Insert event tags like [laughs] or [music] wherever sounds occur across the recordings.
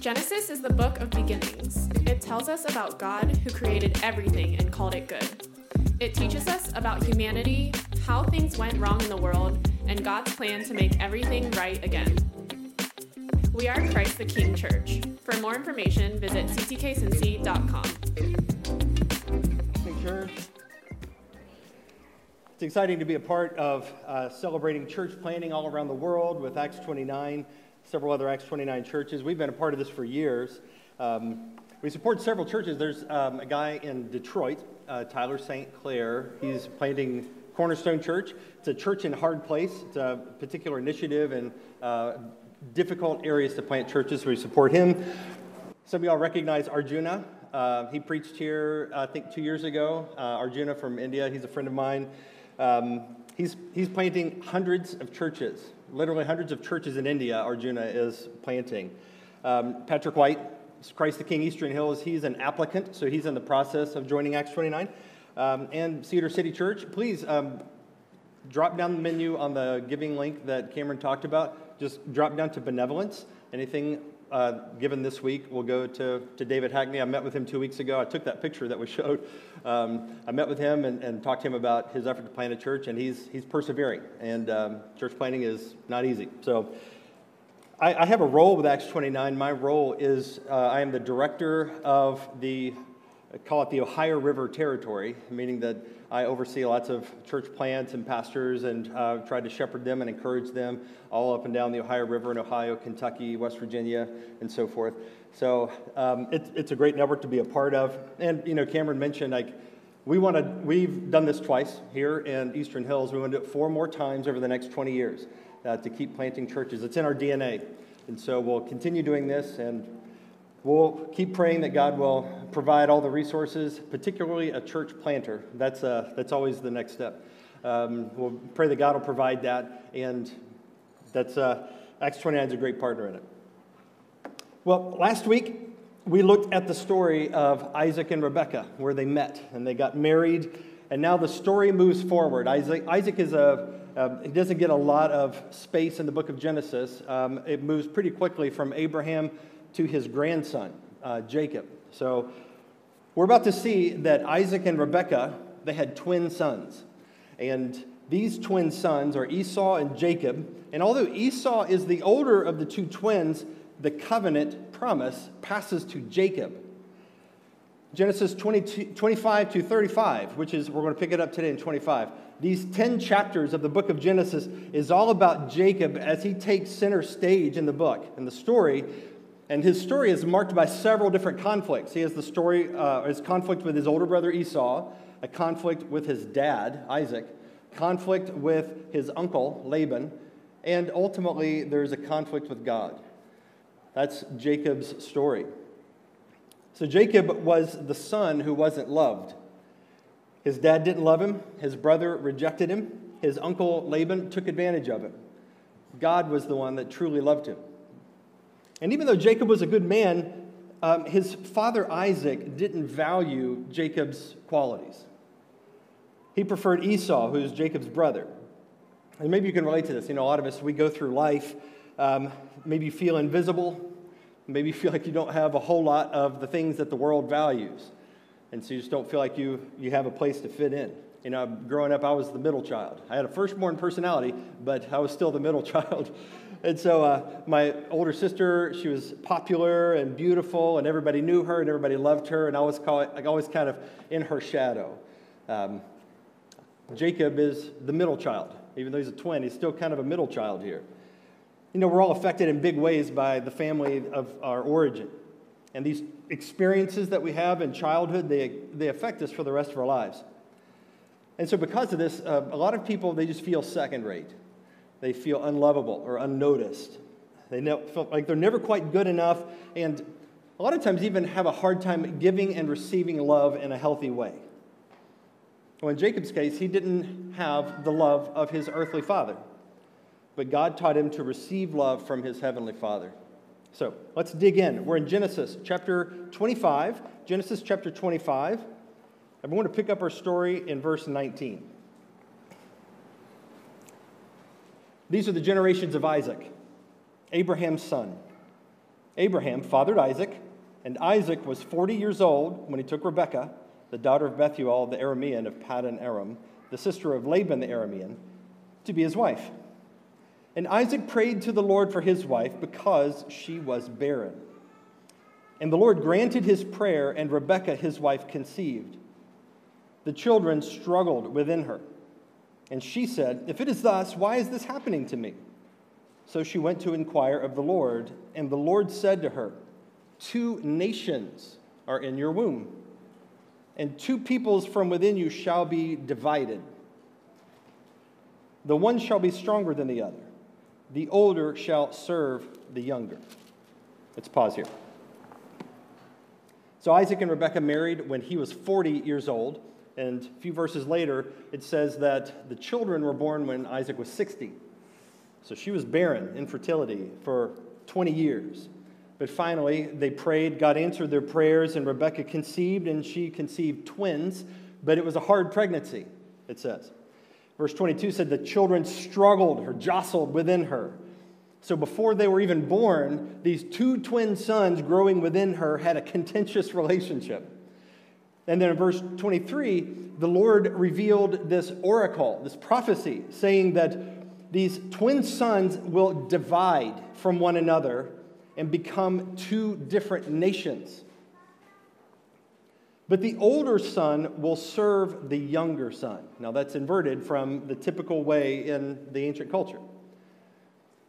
Genesis is the book of beginnings. It tells us about God who created everything and called it good. It teaches us about humanity, how things went wrong in the world, and God's plan to make everything right again. We are Christ the King Church. For more information, visit ctkcincy.com. Church. It's exciting to be a part of uh, celebrating church planting all around the world with Acts 29, several other Acts 29 churches. We've been a part of this for years. Um, we support several churches. There's um, a guy in Detroit, uh, Tyler St. Clair. He's planting Cornerstone Church. It's a church in hard place. It's a particular initiative in uh, difficult areas to plant churches. We support him. Some of y'all recognize Arjuna. Uh, he preached here, I think, two years ago. Uh, Arjuna from India. He's a friend of mine. Um, he's, he's planting hundreds of churches, literally hundreds of churches in India, Arjuna is planting. Um, Patrick White, Christ the King Eastern Hills, he's an applicant, so he's in the process of joining Acts 29. Um, and Cedar City Church, please um, drop down the menu on the giving link that Cameron talked about. Just drop down to benevolence. Anything uh, given this week will go to, to David Hackney. I met with him two weeks ago. I took that picture that was showed. Um, I met with him and, and, talked to him about his effort to plant a church, and he's, he's persevering. And um, church planting is not easy. So I, I, have a role with Acts 29. My role is uh, I am the director of the, I call it the Ohio River Territory, meaning that I oversee lots of church plants and pastors and uh, try to shepherd them and encourage them all up and down the Ohio River in Ohio, Kentucky, West Virginia, and so forth. So um, it, it's a great network to be a part of. And, you know, Cameron mentioned, like, we want to, we've done this twice here in Eastern Hills. We want to do it four more times over the next 20 years uh, to keep planting churches. It's in our DNA. And so we'll continue doing this and We'll keep praying that God will provide all the resources, particularly a church planter. That's, uh, that's always the next step. Um, we'll pray that God will provide that, and that's uh, Acts 29 is a great partner in it. Well, last week we looked at the story of Isaac and Rebekah, where they met and they got married, and now the story moves forward. Isaac, Isaac is a uh, it doesn't get a lot of space in the book of Genesis. Um, it moves pretty quickly from Abraham to his grandson, uh, Jacob. So we're about to see that Isaac and Rebekah, they had twin sons. And these twin sons are Esau and Jacob. And although Esau is the older of the two twins, the covenant promise passes to Jacob. Genesis 20, 25 to 35, which is, we're going to pick it up today in 25. These 10 chapters of the book of Genesis is all about Jacob as he takes center stage in the book. And the story and his story is marked by several different conflicts. He has the story, uh, his conflict with his older brother Esau, a conflict with his dad, Isaac, conflict with his uncle, Laban, and ultimately there's a conflict with God. That's Jacob's story. So Jacob was the son who wasn't loved. His dad didn't love him, his brother rejected him, his uncle Laban took advantage of him. God was the one that truly loved him. And even though Jacob was a good man, um, his father Isaac didn't value Jacob's qualities. He preferred Esau, who's Jacob's brother. And maybe you can relate to this. You know, a lot of us, we go through life, um, maybe feel invisible, maybe feel like you don't have a whole lot of the things that the world values. And so you just don't feel like you, you have a place to fit in. You know, growing up, I was the middle child. I had a firstborn personality, but I was still the middle [laughs] child. And so uh, my older sister, she was popular and beautiful, and everybody knew her and everybody loved her, and I was, call it, always kind of in her shadow. Um, Jacob is the middle child. Even though he's a twin, he's still kind of a middle child here. You know, we're all affected in big ways by the family of our origin. And these experiences that we have in childhood, they, they affect us for the rest of our lives. And so, because of this, uh, a lot of people, they just feel second rate. They feel unlovable or unnoticed. They feel like they're never quite good enough, and a lot of times even have a hard time giving and receiving love in a healthy way. Well, in Jacob's case, he didn't have the love of his earthly father, but God taught him to receive love from his heavenly father. So let's dig in. We're in Genesis chapter 25. Genesis chapter 25. And we want to pick up our story in verse 19. These are the generations of Isaac, Abraham's son. Abraham fathered Isaac, and Isaac was 40 years old when he took Rebekah, the daughter of Bethuel the Aramean of Paddan Aram, the sister of Laban the Aramean, to be his wife. And Isaac prayed to the Lord for his wife because she was barren. And the Lord granted his prayer, and Rebekah, his wife, conceived. The children struggled within her. And she said, If it is thus, why is this happening to me? So she went to inquire of the Lord, and the Lord said to her, Two nations are in your womb, and two peoples from within you shall be divided. The one shall be stronger than the other, the older shall serve the younger. Let's pause here. So Isaac and Rebekah married when he was 40 years old. And a few verses later, it says that the children were born when Isaac was 60. So she was barren, infertility, for 20 years. But finally, they prayed, God answered their prayers, and Rebekah conceived, and she conceived twins, but it was a hard pregnancy, it says. Verse 22 said the children struggled or jostled within her. So before they were even born, these two twin sons growing within her had a contentious relationship. And then in verse 23, the Lord revealed this oracle, this prophecy, saying that these twin sons will divide from one another and become two different nations. But the older son will serve the younger son. Now, that's inverted from the typical way in the ancient culture.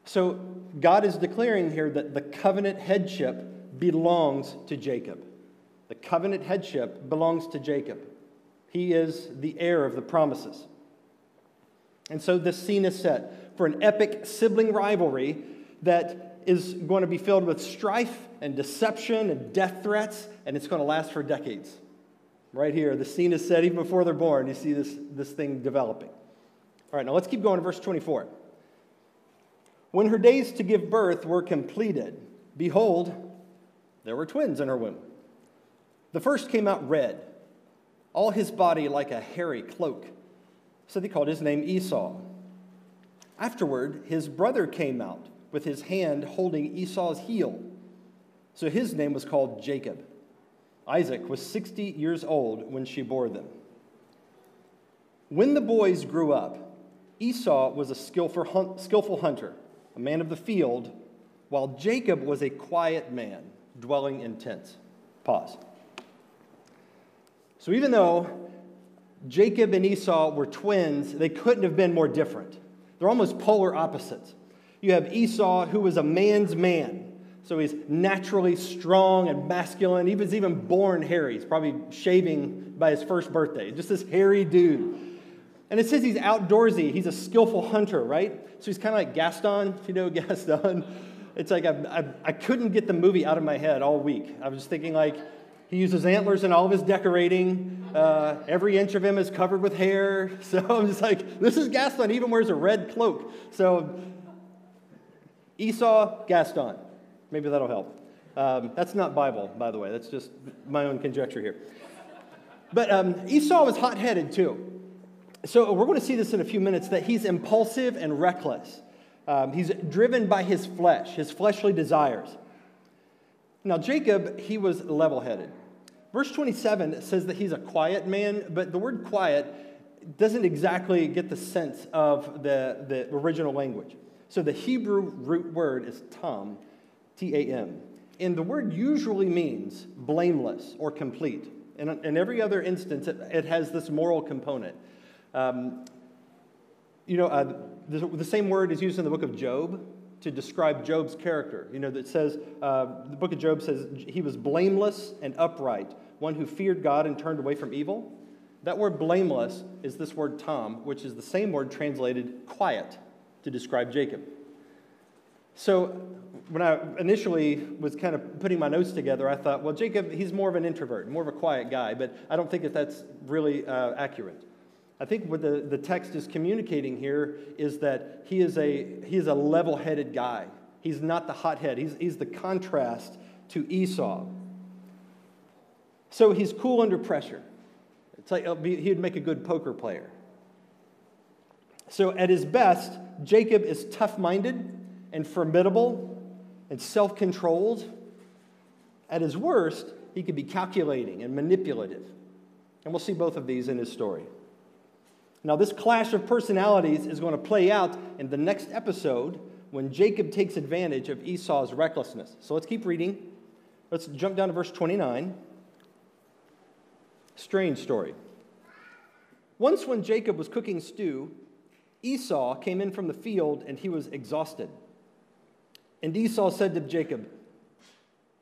So, God is declaring here that the covenant headship belongs to Jacob. Covenant headship belongs to Jacob. He is the heir of the promises. And so this scene is set for an epic sibling rivalry that is going to be filled with strife and deception and death threats, and it's going to last for decades. Right here, the scene is set even before they're born. You see this, this thing developing. All right, now let's keep going to verse 24. When her days to give birth were completed, behold, there were twins in her womb. The first came out red, all his body like a hairy cloak. So they called his name Esau. Afterward, his brother came out with his hand holding Esau's heel. So his name was called Jacob. Isaac was 60 years old when she bore them. When the boys grew up, Esau was a skillful, hunter, a man of the field, while Jacob was a quiet man, dwelling in tents. Pause. So even though Jacob and Esau were twins, they couldn't have been more different. They're almost polar opposites. You have Esau, who was a man's man. So he's naturally strong and masculine. He was even born hairy. He's probably shaving by his first birthday. Just this hairy dude. And it says he's outdoorsy. He's a skillful hunter, right? So he's kind of like Gaston, if you know [laughs] Gaston. It's like I, I, I couldn't get the movie out of my head all week. I was just thinking like, he uses antlers in all of his decorating. Uh, every inch of him is covered with hair. [laughs] So I'm just like, this is Gaston. He even wears a red cloak. So Esau, Gaston. Maybe that'll help. Um, that's not Bible, by the way. That's just my own conjecture here. But um, Esau was hot headed too. So we're going to see this in a few minutes that he's impulsive and reckless. Um, he's driven by his flesh, his fleshly desires. Now, Jacob, he was level headed. Verse 27 says that he's a quiet man, but the word quiet doesn't exactly get the sense of the, the original language. So the Hebrew root word is tam, T A M. And the word usually means blameless or complete. And in every other instance, it, it has this moral component. Um, you know, uh, the, the same word is used in the book of Job to describe Job's character. You know, that says, uh, the book of Job says he was blameless and upright, one who feared God and turned away from evil. That word blameless is this word tam, which is the same word translated quiet to describe Jacob. So when I initially was kind of putting my notes together, I thought, well, Jacob, he's more of an introvert, more of a quiet guy, but I don't think that that's really uh, accurate. I think what the, the text is communicating here is that he is a, he is a level headed guy. He's not the hothead, he's, he's the contrast to Esau. So he's cool under pressure. It's like uh, he'd make a good poker player. So at his best, Jacob is tough minded and formidable, and self controlled. At his worst, he could be calculating and manipulative. And we'll see both of these in his story. Now, this clash of personalities is going to play out in the next episode when Jacob takes advantage of Esau's recklessness. So let's keep reading. Let's jump down to verse 29. Strange story. Once, when Jacob was cooking stew, Esau came in from the field and he was exhausted. And Esau said to Jacob,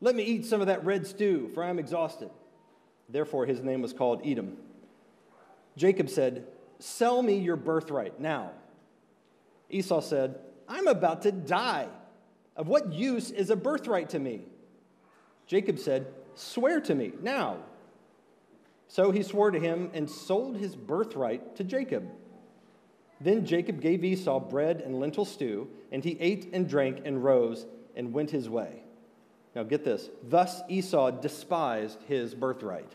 Let me eat some of that red stew, for I am exhausted. Therefore, his name was called Edom. Jacob said, Sell me your birthright now. Esau said, I'm about to die. Of what use is a birthright to me? Jacob said, Swear to me now. So he swore to him and sold his birthright to Jacob. Then Jacob gave Esau bread and lentil stew, and he ate and drank and rose and went his way. Now get this. Thus Esau despised his birthright.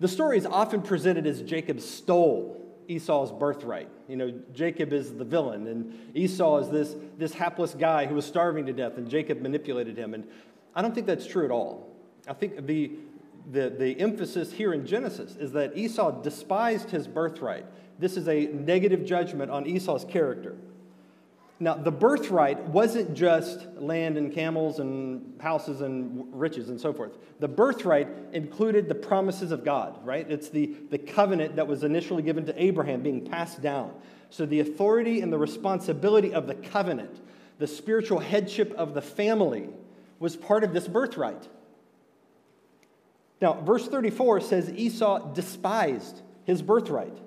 The story is often presented as Jacob stole Esau's birthright. You know, Jacob is the villain, and Esau is this, this hapless guy who was starving to death, and Jacob manipulated him. And I don't think that's true at all. I think the, the, the emphasis here in Genesis is that Esau despised his birthright. This is a negative judgment on Esau's character. Now, the birthright wasn't just land and camels and houses and riches and so forth. The birthright included the promises of God, right? It's the, the covenant that was initially given to Abraham being passed down. So, the authority and the responsibility of the covenant, the spiritual headship of the family, was part of this birthright. Now, verse 34 says Esau despised his birthright.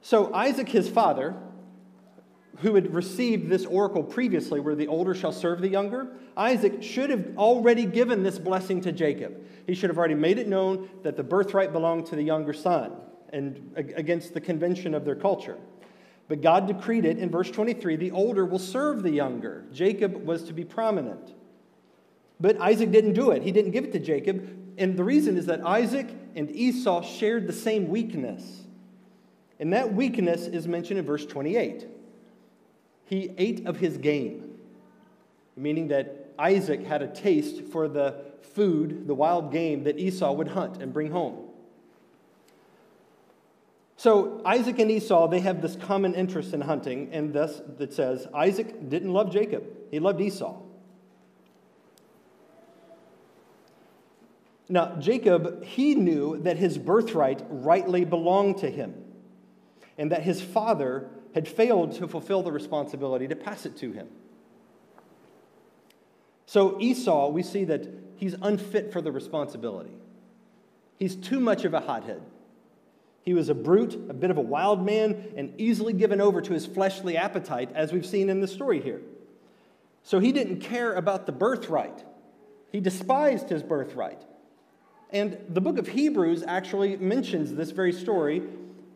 So, Isaac, his father, who had received this oracle previously, where the older shall serve the younger, Isaac should have already given this blessing to Jacob. He should have already made it known that the birthright belonged to the younger son and against the convention of their culture. But God decreed it in verse 23 the older will serve the younger. Jacob was to be prominent. But Isaac didn't do it, he didn't give it to Jacob. And the reason is that Isaac and Esau shared the same weakness. And that weakness is mentioned in verse 28 he ate of his game, meaning that Isaac had a taste for the food, the wild game that Esau would hunt and bring home. So Isaac and Esau, they have this common interest in hunting, and thus it says Isaac didn't love Jacob, he loved Esau. Now, Jacob, he knew that his birthright rightly belonged to him, and that his father had failed to fulfill the responsibility to pass it to him. So, Esau, we see that he's unfit for the responsibility. He's too much of a hothead. He was a brute, a bit of a wild man, and easily given over to his fleshly appetite, as we've seen in the story here. So, he didn't care about the birthright, he despised his birthright. And the book of Hebrews actually mentions this very story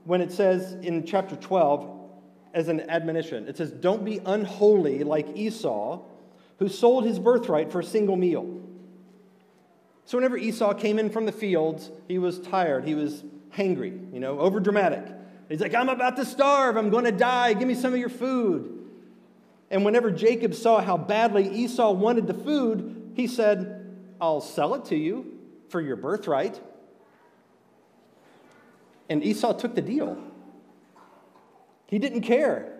when it says in chapter 12, as an admonition. It says, Don't be unholy like Esau, who sold his birthright for a single meal. So, whenever Esau came in from the fields, he was tired, he was hangry, you know, over dramatic. He's like, I'm about to starve, I'm going to die, give me some of your food. And whenever Jacob saw how badly Esau wanted the food, he said, I'll sell it to you for your birthright. And Esau took the deal. He didn't care.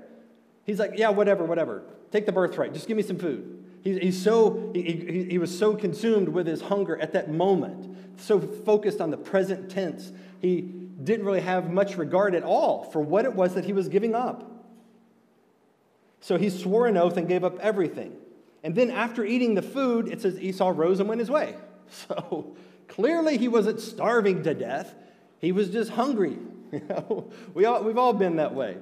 He's like, yeah, whatever, whatever. Take the birthright. Just give me some food. He, he's so, he, he, was so consumed with his hunger at that moment, so focused on the present tense. He didn't really have much regard at all for what it was that he was giving up. So he swore an oath and gave up everything. And then after eating the food, it says Esau rose and went his way. [laughs] So clearly he wasn't starving to death. He was just hungry. [laughs] You know, we all, we've all been that way.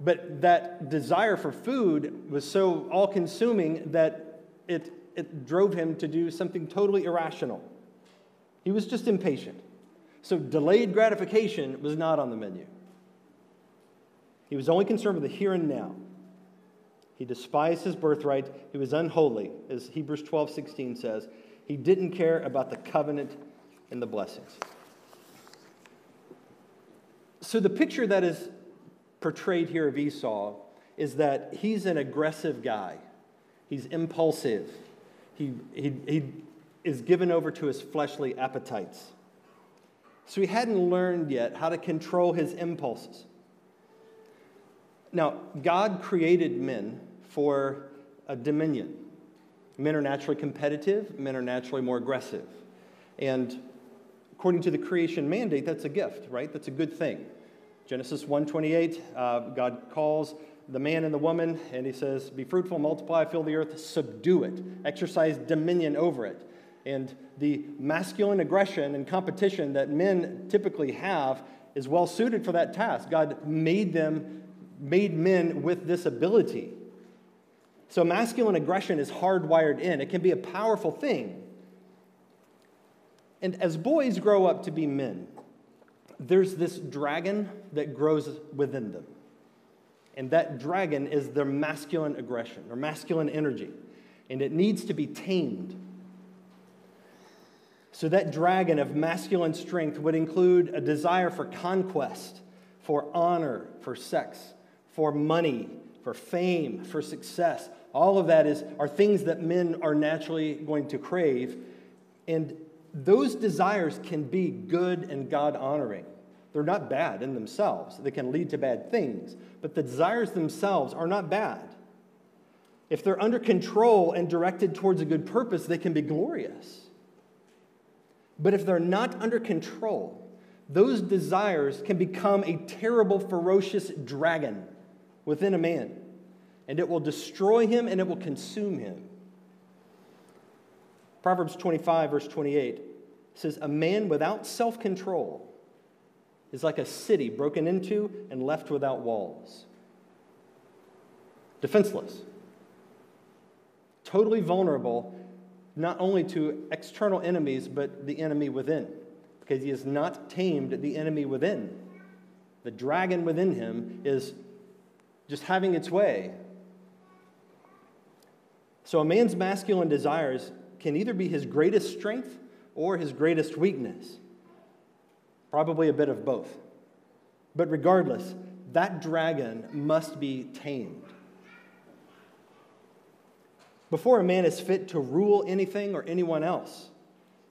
But that desire for food was so all consuming that it, it drove him to do something totally irrational. He was just impatient. So delayed gratification was not on the menu. He was only concerned with the here and now. He despised his birthright. He was unholy, as Hebrews 12 16 says. He didn't care about the covenant and the blessings. So, the picture that is portrayed here of Esau is that he's an aggressive guy. He's impulsive. He, he, he is given over to his fleshly appetites. So he hadn't learned yet how to control his impulses. Now, God created men for a dominion. Men are naturally competitive, men are naturally more aggressive. And according to the creation mandate, that's a gift, right? That's a good thing. Genesis 1:28, uh, God calls the man and the woman, and he says, Be fruitful, multiply, fill the earth, subdue it, exercise dominion over it. And the masculine aggression and competition that men typically have is well suited for that task. God made them, made men with this ability. So masculine aggression is hardwired in. It can be a powerful thing. And as boys grow up to be men, there's this dragon that grows within them. And that dragon is their masculine aggression or masculine energy. And it needs to be tamed. So, that dragon of masculine strength would include a desire for conquest, for honor, for sex, for money, for fame, for success. All of that is, are things that men are naturally going to crave. And those desires can be good and God honoring. They're not bad in themselves, they can lead to bad things, but the desires themselves are not bad. If they're under control and directed towards a good purpose, they can be glorious. But if they're not under control, those desires can become a terrible, ferocious dragon within a man, and it will destroy him and it will consume him. Proverbs 25, verse 28 says, A man without self control is like a city broken into and left without walls. Defenseless. Totally vulnerable, not only to external enemies, but the enemy within, because he has not tamed the enemy within. The dragon within him is just having its way. So a man's masculine desires can either be his greatest strength or his greatest weakness. Probably a bit of both. But regardless, that dragon must be tamed. Before a man is fit to rule anything or anyone else,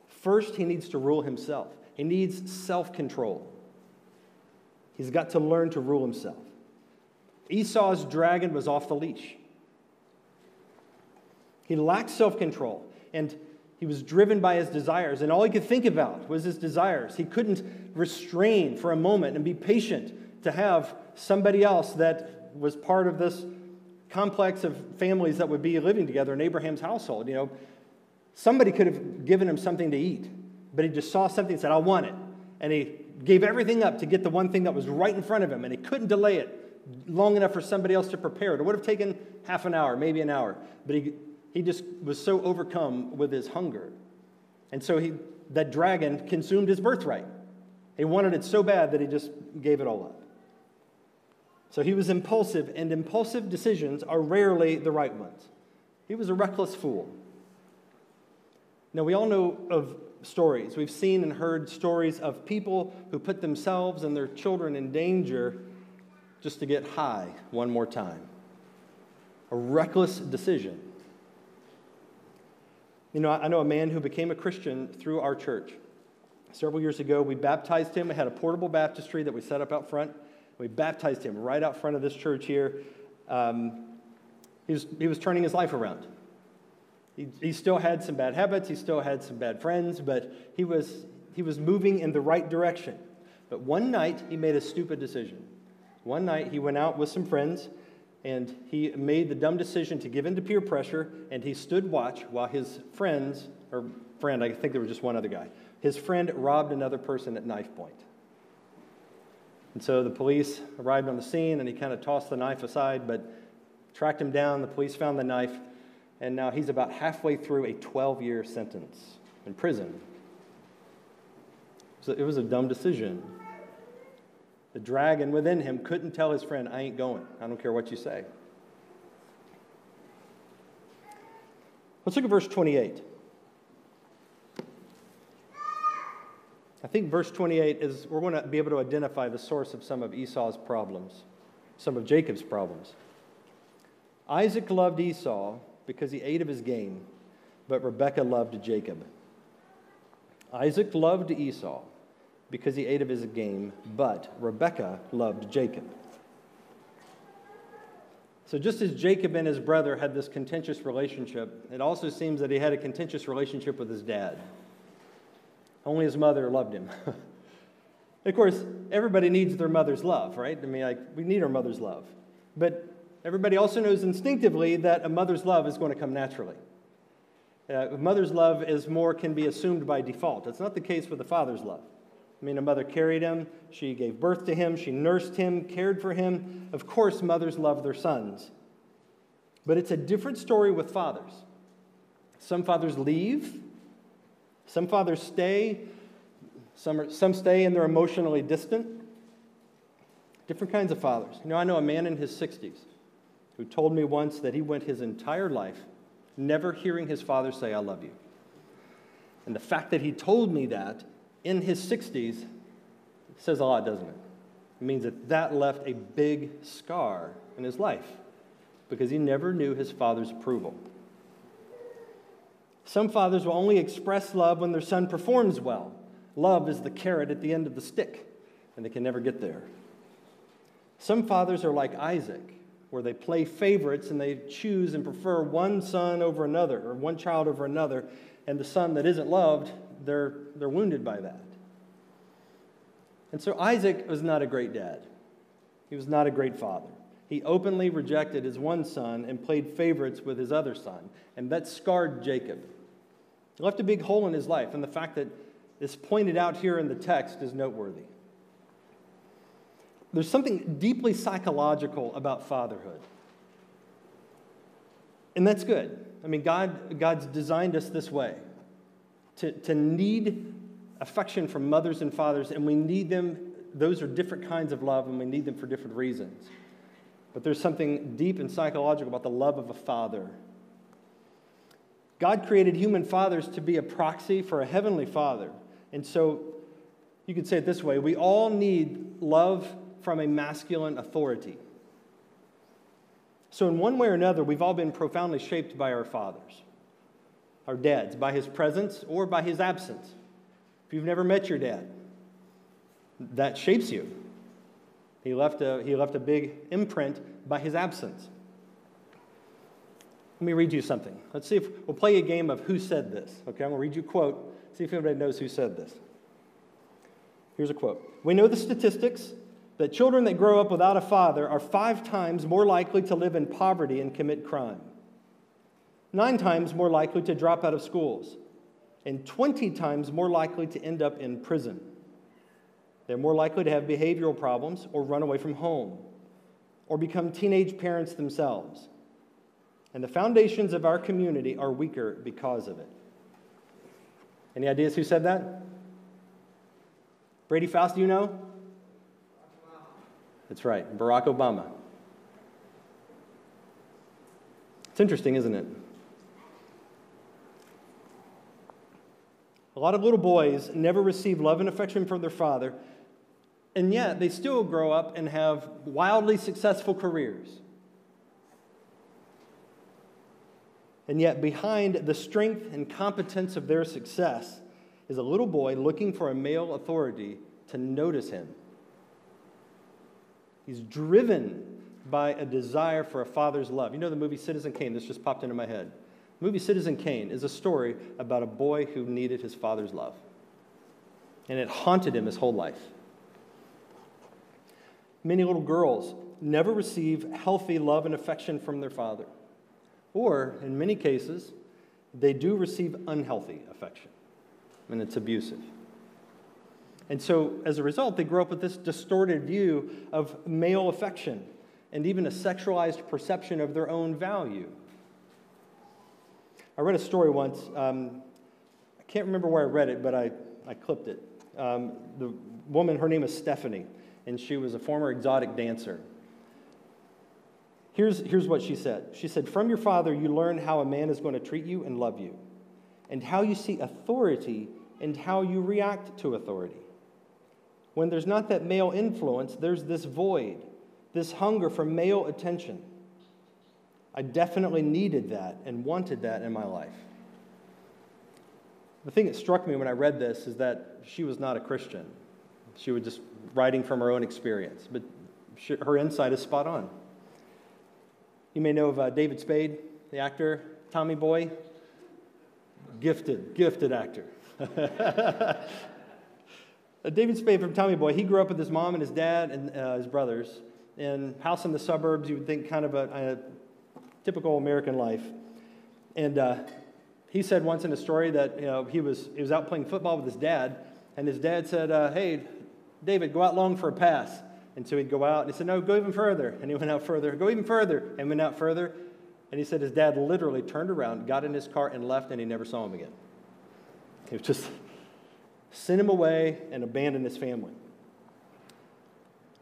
first he needs to rule himself. He needs self control. He's got to learn to rule himself. Esau's dragon was off the leash. He lacked self control. And he was driven by his desires, and all he could think about was his desires. He couldn't restrain for a moment and be patient to have somebody else that was part of this complex of families that would be living together in Abraham's household. You know, somebody could have given him something to eat, but he just saw something and said, I want it. And he gave everything up to get the one thing that was right in front of him, and he couldn't delay it long enough for somebody else to prepare it. It would have taken half an hour, maybe an hour, but he he just was so overcome with his hunger. And so he, that dragon consumed his birthright. He wanted it so bad that he just gave it all up. So he was impulsive, and impulsive decisions are rarely the right ones. He was a reckless fool. Now, we all know of stories. We've seen and heard stories of people who put themselves and their children in danger just to get high one more time. A reckless decision. You know, I know a man who became a Christian through our church. Several years ago, we baptized him. We had a portable baptistry that we set up out front. We baptized him right out front of this church here. Um, he, was, he was turning his life around. He, he still had some bad habits, he still had some bad friends, but he was, he was moving in the right direction. But one night, he made a stupid decision. One night, he went out with some friends and he made the dumb decision to give in to peer pressure, and he stood watch while his friends, or friend, I think there was just one other guy, his friend robbed another person at knife point. And so the police arrived on the scene, and he kind of tossed the knife aside, but tracked him down. The police found the knife, and now he's about halfway through a 12 year sentence in prison. So it was a dumb decision. The dragon within him couldn't tell his friend, I ain't going. I don't care what you say. Let's look at verse 28. I think verse 28 is, we're going to be able to identify the source of some of Esau's problems, some of Jacob's problems. Isaac loved Esau because he ate of his game, but Rebekah loved Jacob. Isaac loved Esau because he ate of his game, but Rebekah loved Jacob. So, just as Jacob and his brother had this contentious relationship, it also seems that he had a contentious relationship with his dad. Only his mother loved him. [laughs] of course, everybody needs their mother's love, right? I mean, like, we need our mother's love. But everybody also knows instinctively that a mother's love is going to come naturally. Uh, a mother's love is more can be assumed by default. It's not the case with a father's love. I mean, a mother carried him, she gave birth to him, she nursed him, cared for him. Of course, mothers love their sons. But it's a different story with fathers. Some fathers leave, some fathers stay, some, are, some stay and they're emotionally distant. Different kinds of fathers. You know, I know a man in his 60s who told me once that he went his entire life never hearing his father say, I love you. And the fact that he told me that in his 60s says a lot, doesn't it? It means that that left a big scar in his life because he never knew his father's approval. Some fathers will only express love when their son performs well. Love is the carrot at the end of the stick, and they can never get there. Some fathers are like Isaac, where they play favorites and they choose and prefer one son over another or one child over another, and the son that isn't loved they're, they're wounded by that. And so Isaac was not a great dad. He was not a great father. He openly rejected his one son and played favorites with his other son, and that scarred Jacob. He left a big hole in his life, and the fact that it's pointed out here in the text is noteworthy. There's something deeply psychological about fatherhood. And that's good. I mean, God, God's designed us this way to, to need affection from mothers and fathers, and we need them. Those are different kinds of love, and we need them for different reasons. But there's something deep and psychological about the love of a father. God created human fathers to be a proxy for a heavenly father. And so you could say it this way we all need love from a masculine authority. So, in one way or another, we've all been profoundly shaped by our fathers our dads by his presence or by his absence. If you've never met your dad, that shapes you. He left a, he left a big imprint by his absence. Let me read you something. Let's see if we'll play a game of who said this. Okay, I'm going to read you a quote. See if anybody knows who said this. Here's a quote We know the statistics that children that grow up without a father are five times more likely to live in poverty and commit crime nine times more likely to drop out of schools, and 20 times more likely to end up in prison. They're more likely to have behavioral problems or run away from home or become teenage parents themselves. And the foundations of our community are weaker because of it. Any ideas who said that? Brady Faust, do you know? That's right, Barack Obama. It's interesting, isn't it? A lot of little boys never receive love and affection from their father, and yet they still grow up and have wildly successful careers. And yet, behind the strength and competence of their success is a little boy looking for a male authority to notice him. He's driven by a desire for a father's love. You know the movie Citizen Kane? This just popped into my head. The movie Citizen Kane is a story about a boy who needed his father's love. And it haunted him his whole life. Many little girls never receive healthy love and affection from their father. Or, in many cases, they do receive unhealthy affection, and it's abusive. And so, as a result, they grow up with this distorted view of male affection and even a sexualized perception of their own value. I read a story once. Um, I can't remember where I read it, but I, I clipped it. Um, the woman, her name is Stephanie, and she was a former exotic dancer. Here's, here's what she said She said, From your father, you learn how a man is going to treat you and love you, and how you see authority and how you react to authority. When there's not that male influence, there's this void, this hunger for male attention. I definitely needed that and wanted that in my life. The thing that struck me when I read this is that she was not a Christian. She was just writing from her own experience, but she, her insight is spot on. You may know of uh, David Spade, the actor, Tommy Boy. Gifted, gifted actor. [laughs] Uh, David Spade from Tommy Boy, he grew up with his mom and his dad and uh, his brothers in house in the suburbs. You would think kind of a, a typical American life. And uh, he said once in a story that you know, he, was, he was out playing football with his dad, and his dad said, uh, Hey, David, go out long for a pass. And so he'd go out, and he said, No, go even further. And he went out further, go even further, and went out further. And he said his dad literally turned around, got in his car, and left, and he never saw him again. He just sent him away and abandoned his family.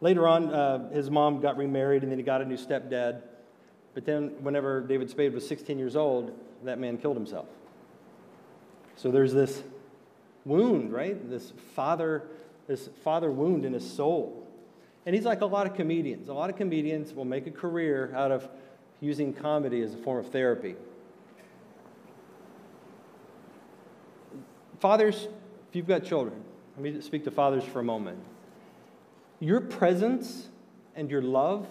Later on, uh, his mom got remarried, and then he got a new stepdad. But then, whenever David Spade was 16 years old, that man killed himself. So there's this wound, right? This father, this father wound in his soul. And he's like a lot of comedians. A lot of comedians will make a career out of using comedy as a form of therapy. Fathers, if you've got children, let me speak to fathers for a moment. Your presence and your love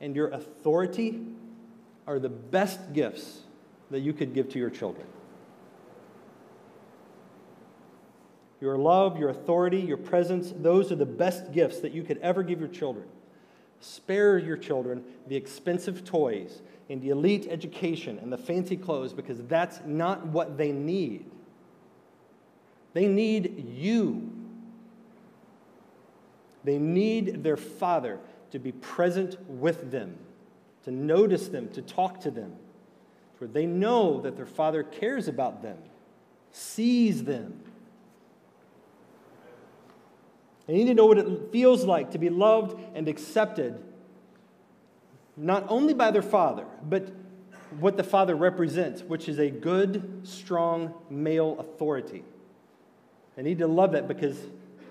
and your authority are the best gifts that you could give to your children. Your love, your authority, your presence, those are the best gifts that you could ever give your children. Spare your children the expensive toys and the elite education and the fancy clothes because that's not what they need. They need you. They need their father to be present with them, to notice them, to talk to them, where they know that their father cares about them, sees them. They need to know what it feels like to be loved and accepted, not only by their father, but what the father represents, which is a good, strong male authority. They need to love that because,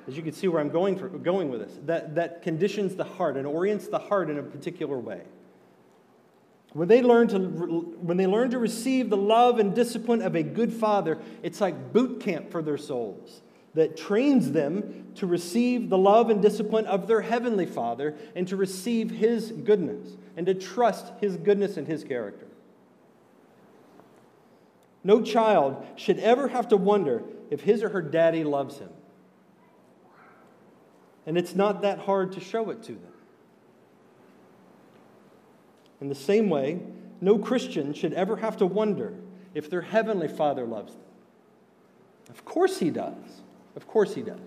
as you can see where I'm going, for, going with this, that, that conditions the heart and orients the heart in a particular way. When they, learn to, when they learn to receive the love and discipline of a good father, it's like boot camp for their souls that trains them to receive the love and discipline of their heavenly Father and to receive His goodness and to trust His goodness and His character. No child should ever have to wonder if his or her daddy loves him. And it's not that hard to show it to them. In the same way, no Christian should ever have to wonder if their heavenly Father loves them. Of course, He does. Of course, He does.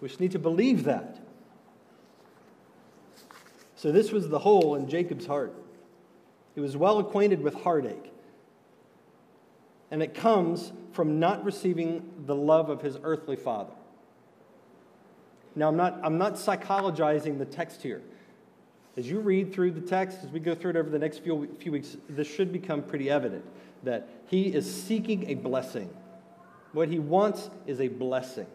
We just need to believe that. So, this was the hole in Jacob's heart. He was well acquainted with heartache. And it comes from not receiving the love of his earthly father. Now, I'm not, I'm not psychologizing the text here. As you read through the text, as we go through it over the next few, few weeks, this should become pretty evident that he is seeking a blessing. What he wants is a blessing.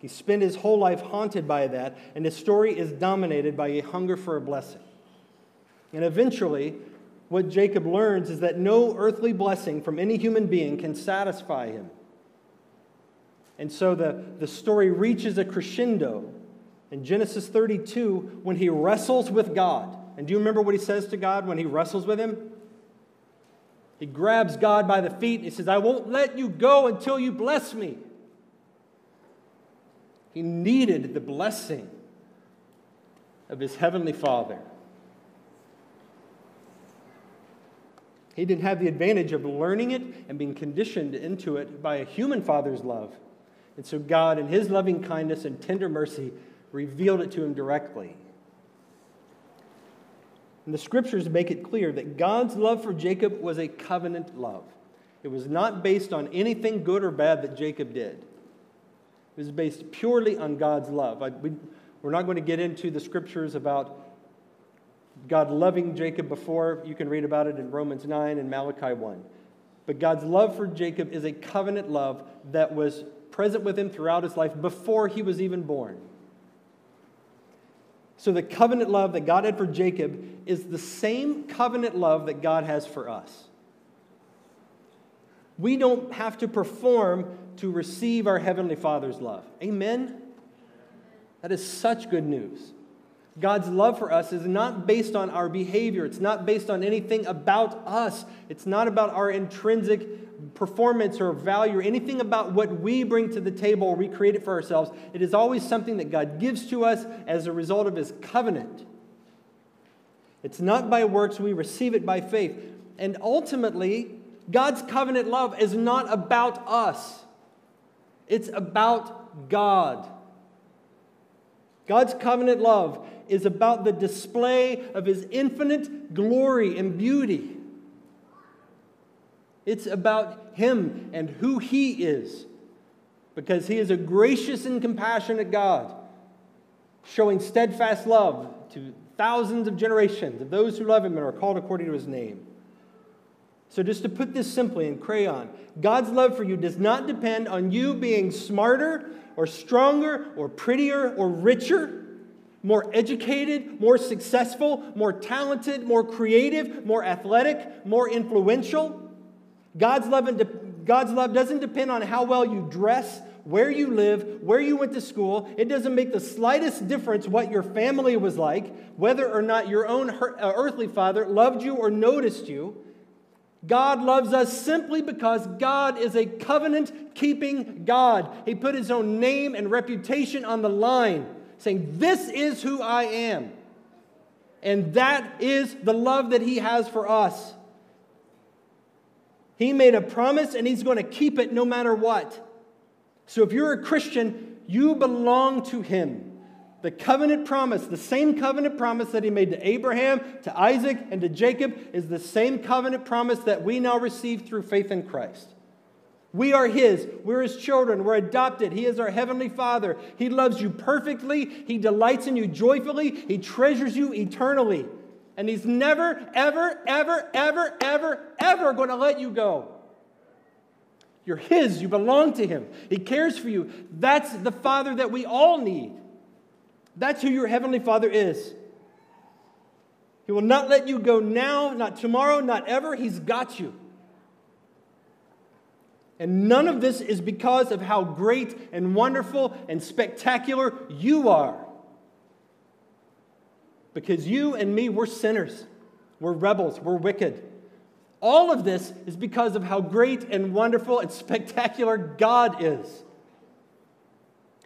He spent his whole life haunted by that, and his story is dominated by a hunger for a blessing. And eventually, what Jacob learns is that no earthly blessing from any human being can satisfy him. And so the, the story reaches a crescendo in Genesis 32 when he wrestles with God. And do you remember what he says to God when he wrestles with him? He grabs God by the feet and he says, I won't let you go until you bless me. He needed the blessing of his heavenly Father. He didn't have the advantage of learning it and being conditioned into it by a human father's love. And so God, in his loving kindness and tender mercy, revealed it to him directly. And the scriptures make it clear that God's love for Jacob was a covenant love. It was not based on anything good or bad that Jacob did. It was based purely on God's love. I, we, we're not going to get into the scriptures about God loving Jacob before. You can read about it in Romans 9 and Malachi 1. But God's love for Jacob is a covenant love that was present with him throughout his life before he was even born. So, the covenant love that God had for Jacob is the same covenant love that God has for us. We don't have to perform to receive our Heavenly Father's love. Amen? That is such good news. God's love for us is not based on our behavior. It's not based on anything about us. It's not about our intrinsic performance or value or anything about what we bring to the table or we create it for ourselves. It is always something that God gives to us as a result of His covenant. It's not by works, we receive it by faith. And ultimately, God's covenant love is not about us, it's about God. God's covenant love is about the display of his infinite glory and beauty. It's about him and who he is, because he is a gracious and compassionate God, showing steadfast love to thousands of generations of those who love him and are called according to his name. So, just to put this simply in crayon, God's love for you does not depend on you being smarter or stronger or prettier or richer, more educated, more successful, more talented, more creative, more athletic, more influential. God's love, God's love doesn't depend on how well you dress, where you live, where you went to school. It doesn't make the slightest difference what your family was like, whether or not your own uh, earthly father loved you or noticed you. God loves us simply because God is a covenant keeping God. He put his own name and reputation on the line, saying, This is who I am. And that is the love that he has for us. He made a promise and he's going to keep it no matter what. So if you're a Christian, you belong to him. The covenant promise, the same covenant promise that he made to Abraham, to Isaac, and to Jacob, is the same covenant promise that we now receive through faith in Christ. We are His. We're His children. We're adopted. He is our Heavenly Father. He loves you perfectly. He delights in you joyfully. He treasures you eternally. And He's never, ever, ever, ever, ever, ever going to let you go. You're His. You belong to Him. He cares for you. That's the Father that we all need. That's who your Heavenly Father is. He will not let you go now, not tomorrow, not ever. He's got you. And none of this is because of how great and wonderful and spectacular you are. Because you and me, we're sinners, we're rebels, we're wicked. All of this is because of how great and wonderful and spectacular God is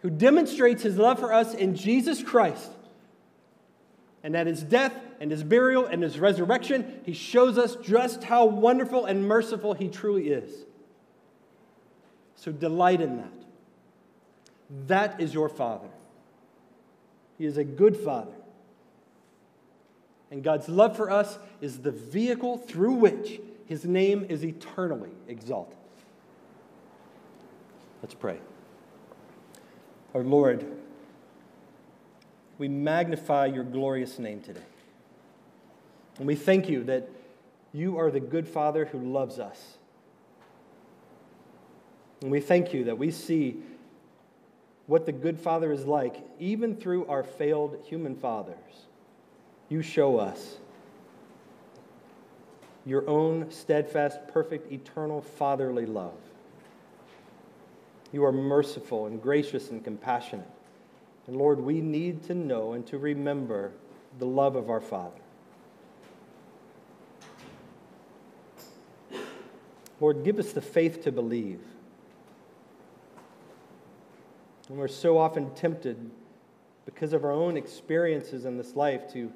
who demonstrates his love for us in Jesus Christ. And at his death and his burial and his resurrection, he shows us just how wonderful and merciful he truly is. So delight in that. That is your Father. He is a good Father. And God's love for us is the vehicle through which his name is eternally exalted. Let's pray. Our Lord, we magnify your glorious name today. And we thank you that you are the good Father who loves us. And we thank you that we see what the good Father is like, even through our failed human fathers. You show us your own steadfast, perfect, eternal, fatherly love. You are merciful and gracious and compassionate. And Lord, we need to know and to remember the love of our Father. Lord, give us the faith to believe. And we're so often tempted because of our own experiences in this life to,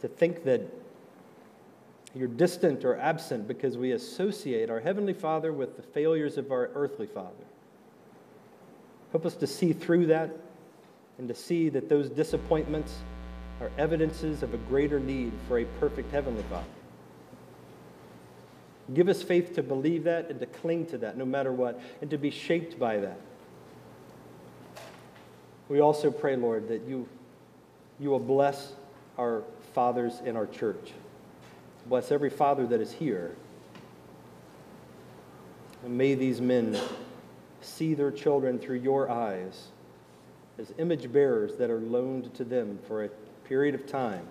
to think that you're distant or absent because we associate our Heavenly Father with the failures of our earthly Father. Help us to see through that and to see that those disappointments are evidences of a greater need for a perfect Heavenly Father. Give us faith to believe that and to cling to that no matter what, and to be shaped by that. We also pray, Lord, that you, you will bless our fathers in our church. Bless every father that is here. And may these men see their children through your eyes as image bearers that are loaned to them for a period of time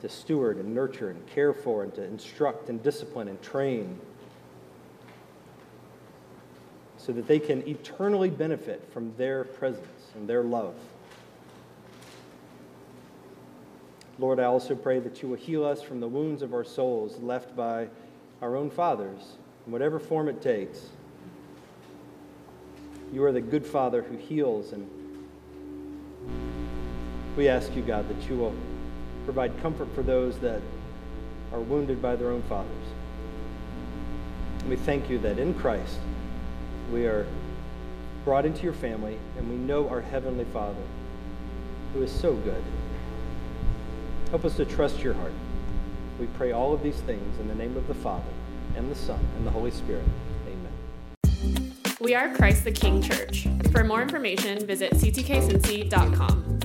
to steward and nurture and care for and to instruct and discipline and train so that they can eternally benefit from their presence and their love. Lord, I also pray that you will heal us from the wounds of our souls left by our own fathers, in whatever form it takes. You are the good Father who heals, and we ask you, God, that you will provide comfort for those that are wounded by their own fathers. And we thank you that in Christ we are brought into your family, and we know our Heavenly Father, who is so good. Help us to trust your heart. We pray all of these things in the name of the Father, and the Son, and the Holy Spirit. Amen. We are Christ the King Church. For more information, visit ctkcincy.com.